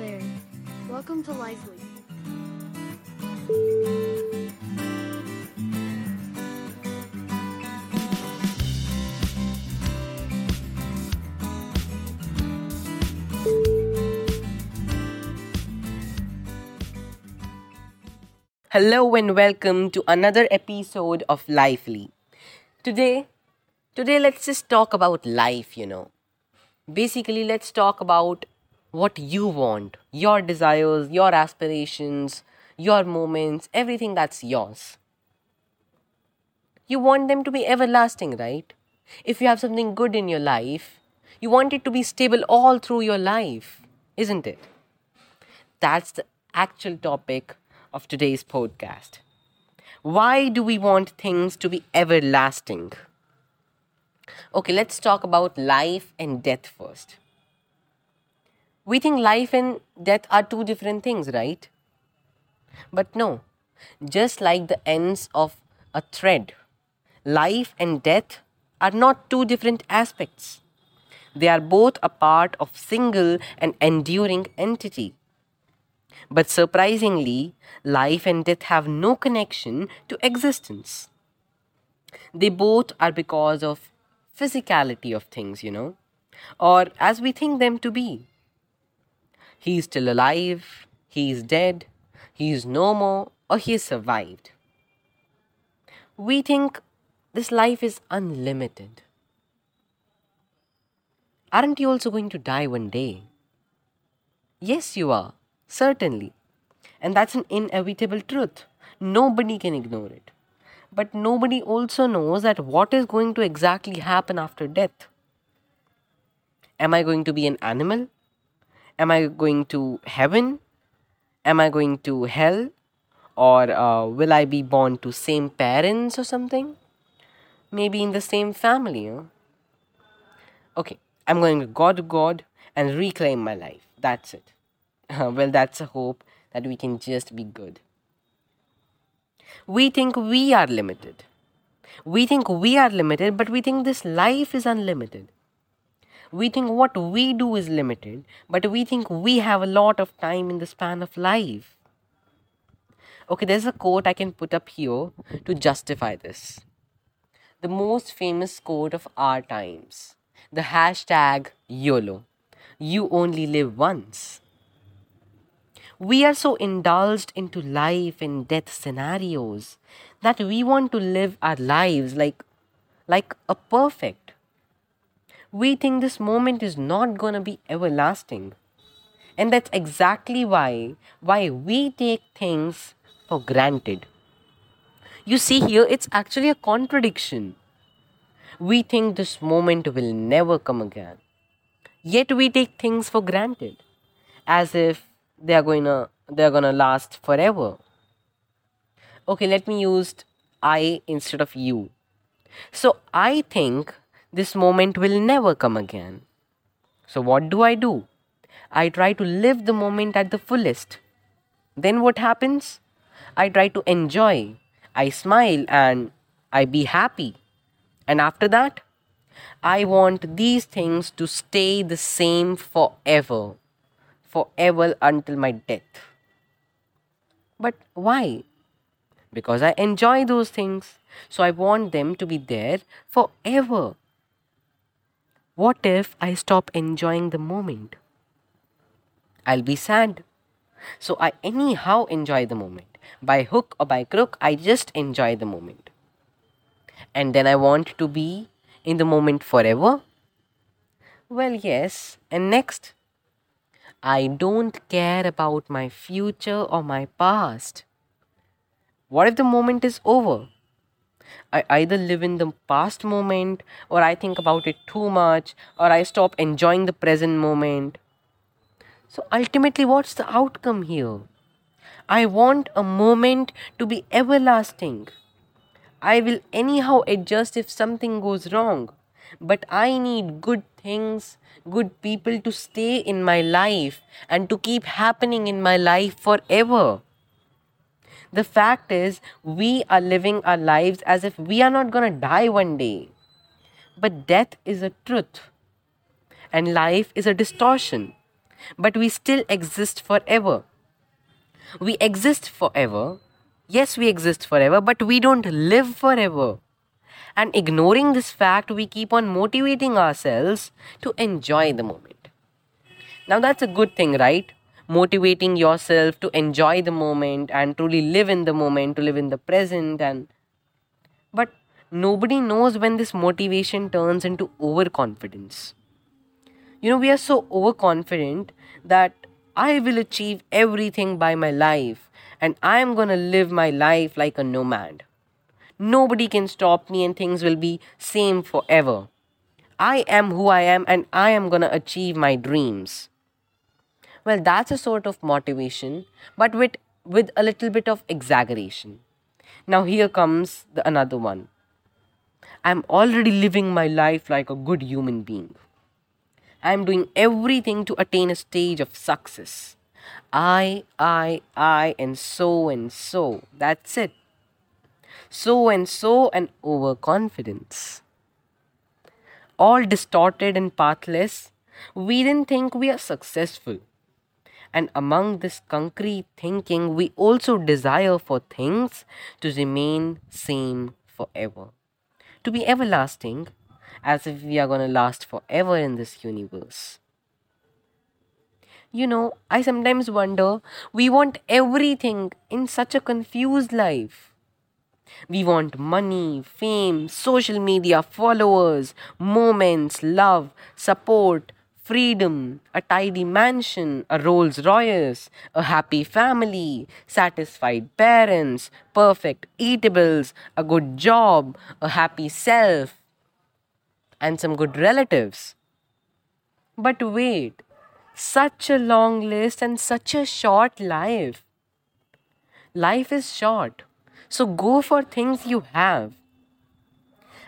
there. Welcome to Liiifely. Hello and welcome to another episode of Liiifely. Today, today let's just talk about life, you know. Basically, let's talk about what you want, your desires, your aspirations, your moments, everything that's yours. You want them to be everlasting, right? If you have something good in your life, you want it to be stable all through your life, isn't it? That's the actual topic of today's podcast. Why do we want things to be everlasting? Okay, let's talk about life and death first. We think life and death are two different things, right? But no, just like the ends of a thread, life and death are not two different aspects. They are both a part of single and enduring entity. But surprisingly, life and death have no connection to existence. They both are because of physicality of things, you know, or as we think them to be. He is still alive, he is dead, he is no more, or he has survived. We think this life is unlimited. Aren't you also going to die one day? Yes, you are, certainly. And that's an inevitable truth. Nobody can ignore it. But nobody also knows that what is going to exactly happen after death. Am I going to be an animal? Am I going to heaven? Am I going to hell? Or uh, will I be born to same parents or something? Maybe in the same family. Huh? Okay, I'm going to God to God and reclaim my life. That's it. well, that's a hope that we can just be good. We think we are limited. We think we are limited, but we think this life is unlimited. We think what we do is limited, but we think we have a lot of time in the span of life. Okay, there's a quote I can put up here to justify this. The most famous quote of our times the hashtag YOLO. You only live once. We are so indulged into life and death scenarios that we want to live our lives like, like a perfect. We think this moment is not going to be everlasting. And that's exactly why why we take things for granted. You see here it's actually a contradiction. We think this moment will never come again. Yet we take things for granted as if they are going to they're going to last forever okay let me use i instead of you so i think this moment will never come again. So what do i do? I try to live the moment at the fullest. Then what happens? I try to enjoy. I smile and i be happy. And after that i want these things to stay the same forever. Forever until my death. But why? Because I enjoy those things, so I want them to be there forever. What if I stop enjoying the moment? I'll be sad. So I anyhow enjoy the moment. By hook or by crook, I just enjoy the moment. And then I want to be in the moment forever? Well, yes. And next, I don't care about my future or my past. What if the moment is over? I either live in the past moment, or I think about it too much, or I stop enjoying the present moment. So ultimately, what's the outcome here? I want a moment to be everlasting. I will anyhow adjust if something goes wrong but I need good things, good people to stay in my life and to keep happening in my life forever. The fact is, we are living our lives as if we are not going to die one day. But death is a truth, and life is a distortion. but we still exist forever. We exist forever. Yes, we exist forever, but we don't live forever. And ignoring this fact, we keep on motivating ourselves to enjoy the moment. Now, that's a good thing, right? Motivating yourself to enjoy the moment and truly live in the moment, to live in the present. And but nobody knows when this motivation turns into overconfidence. You know, we are so overconfident that I will achieve everything by my life and I am going to live my life like a nomad. Nobody can stop me and things will be same forever. I am who I am and I am going to achieve my dreams. Well, that's a sort of motivation, but with with a little bit of exaggeration. Now here comes the another one. I'm already living my life like a good human being. I'm doing everything to attain a stage of success. I, I, I, and so and so. That's it. So and so, and overconfidence. All distorted and pathless, we didn't think we are successful. And among this concrete thinking, we also desire for things to remain same forever, to be everlasting, as if we are going to last forever in this universe. You know, I sometimes wonder we want everything in such a confused life. We want money, fame, social media, followers, moments, love, support, freedom, a tidy mansion, a Rolls Royce, a happy family, satisfied parents, perfect eatables, a good job, a happy self, and some good relatives. But wait, such a long list and such a short life. Life is short, so go for things you have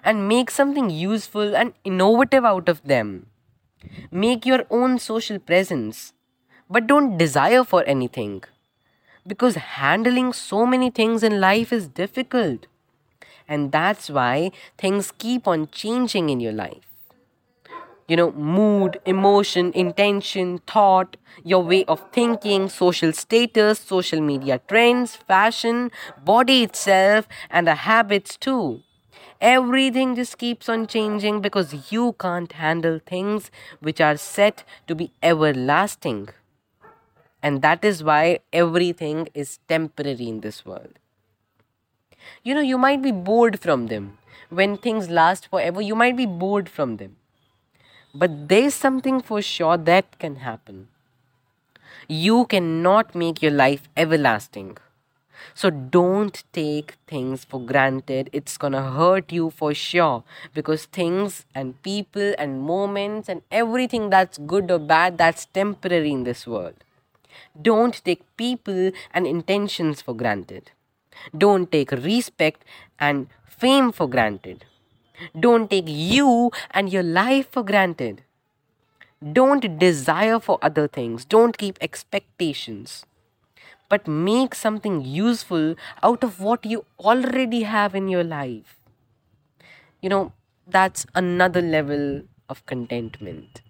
and make something useful and innovative out of them. Make your own social presence, but don't desire for anything because handling so many things in life is difficult. And that's why things keep on changing in your life. You know, mood, emotion, intention, thought, your way of thinking, social status, social media trends, fashion, body itself, and the habits too. Everything just keeps on changing because you can't handle things which are set to be everlasting. And that is why everything is temporary in this world. You know, you might be bored from them. When things last forever, you might be bored from them. But there's something for sure that can happen. You cannot make your life everlasting. So don't take things for granted. It's gonna hurt you for sure because things and people and moments and everything that's good or bad that's temporary in this world. Don't take people and intentions for granted. Don't take respect and fame for granted. Don't take you and your life for granted. Don't desire for other things. Don't keep expectations but make something useful out of what you already have in your life. You know, that's another level of contentment.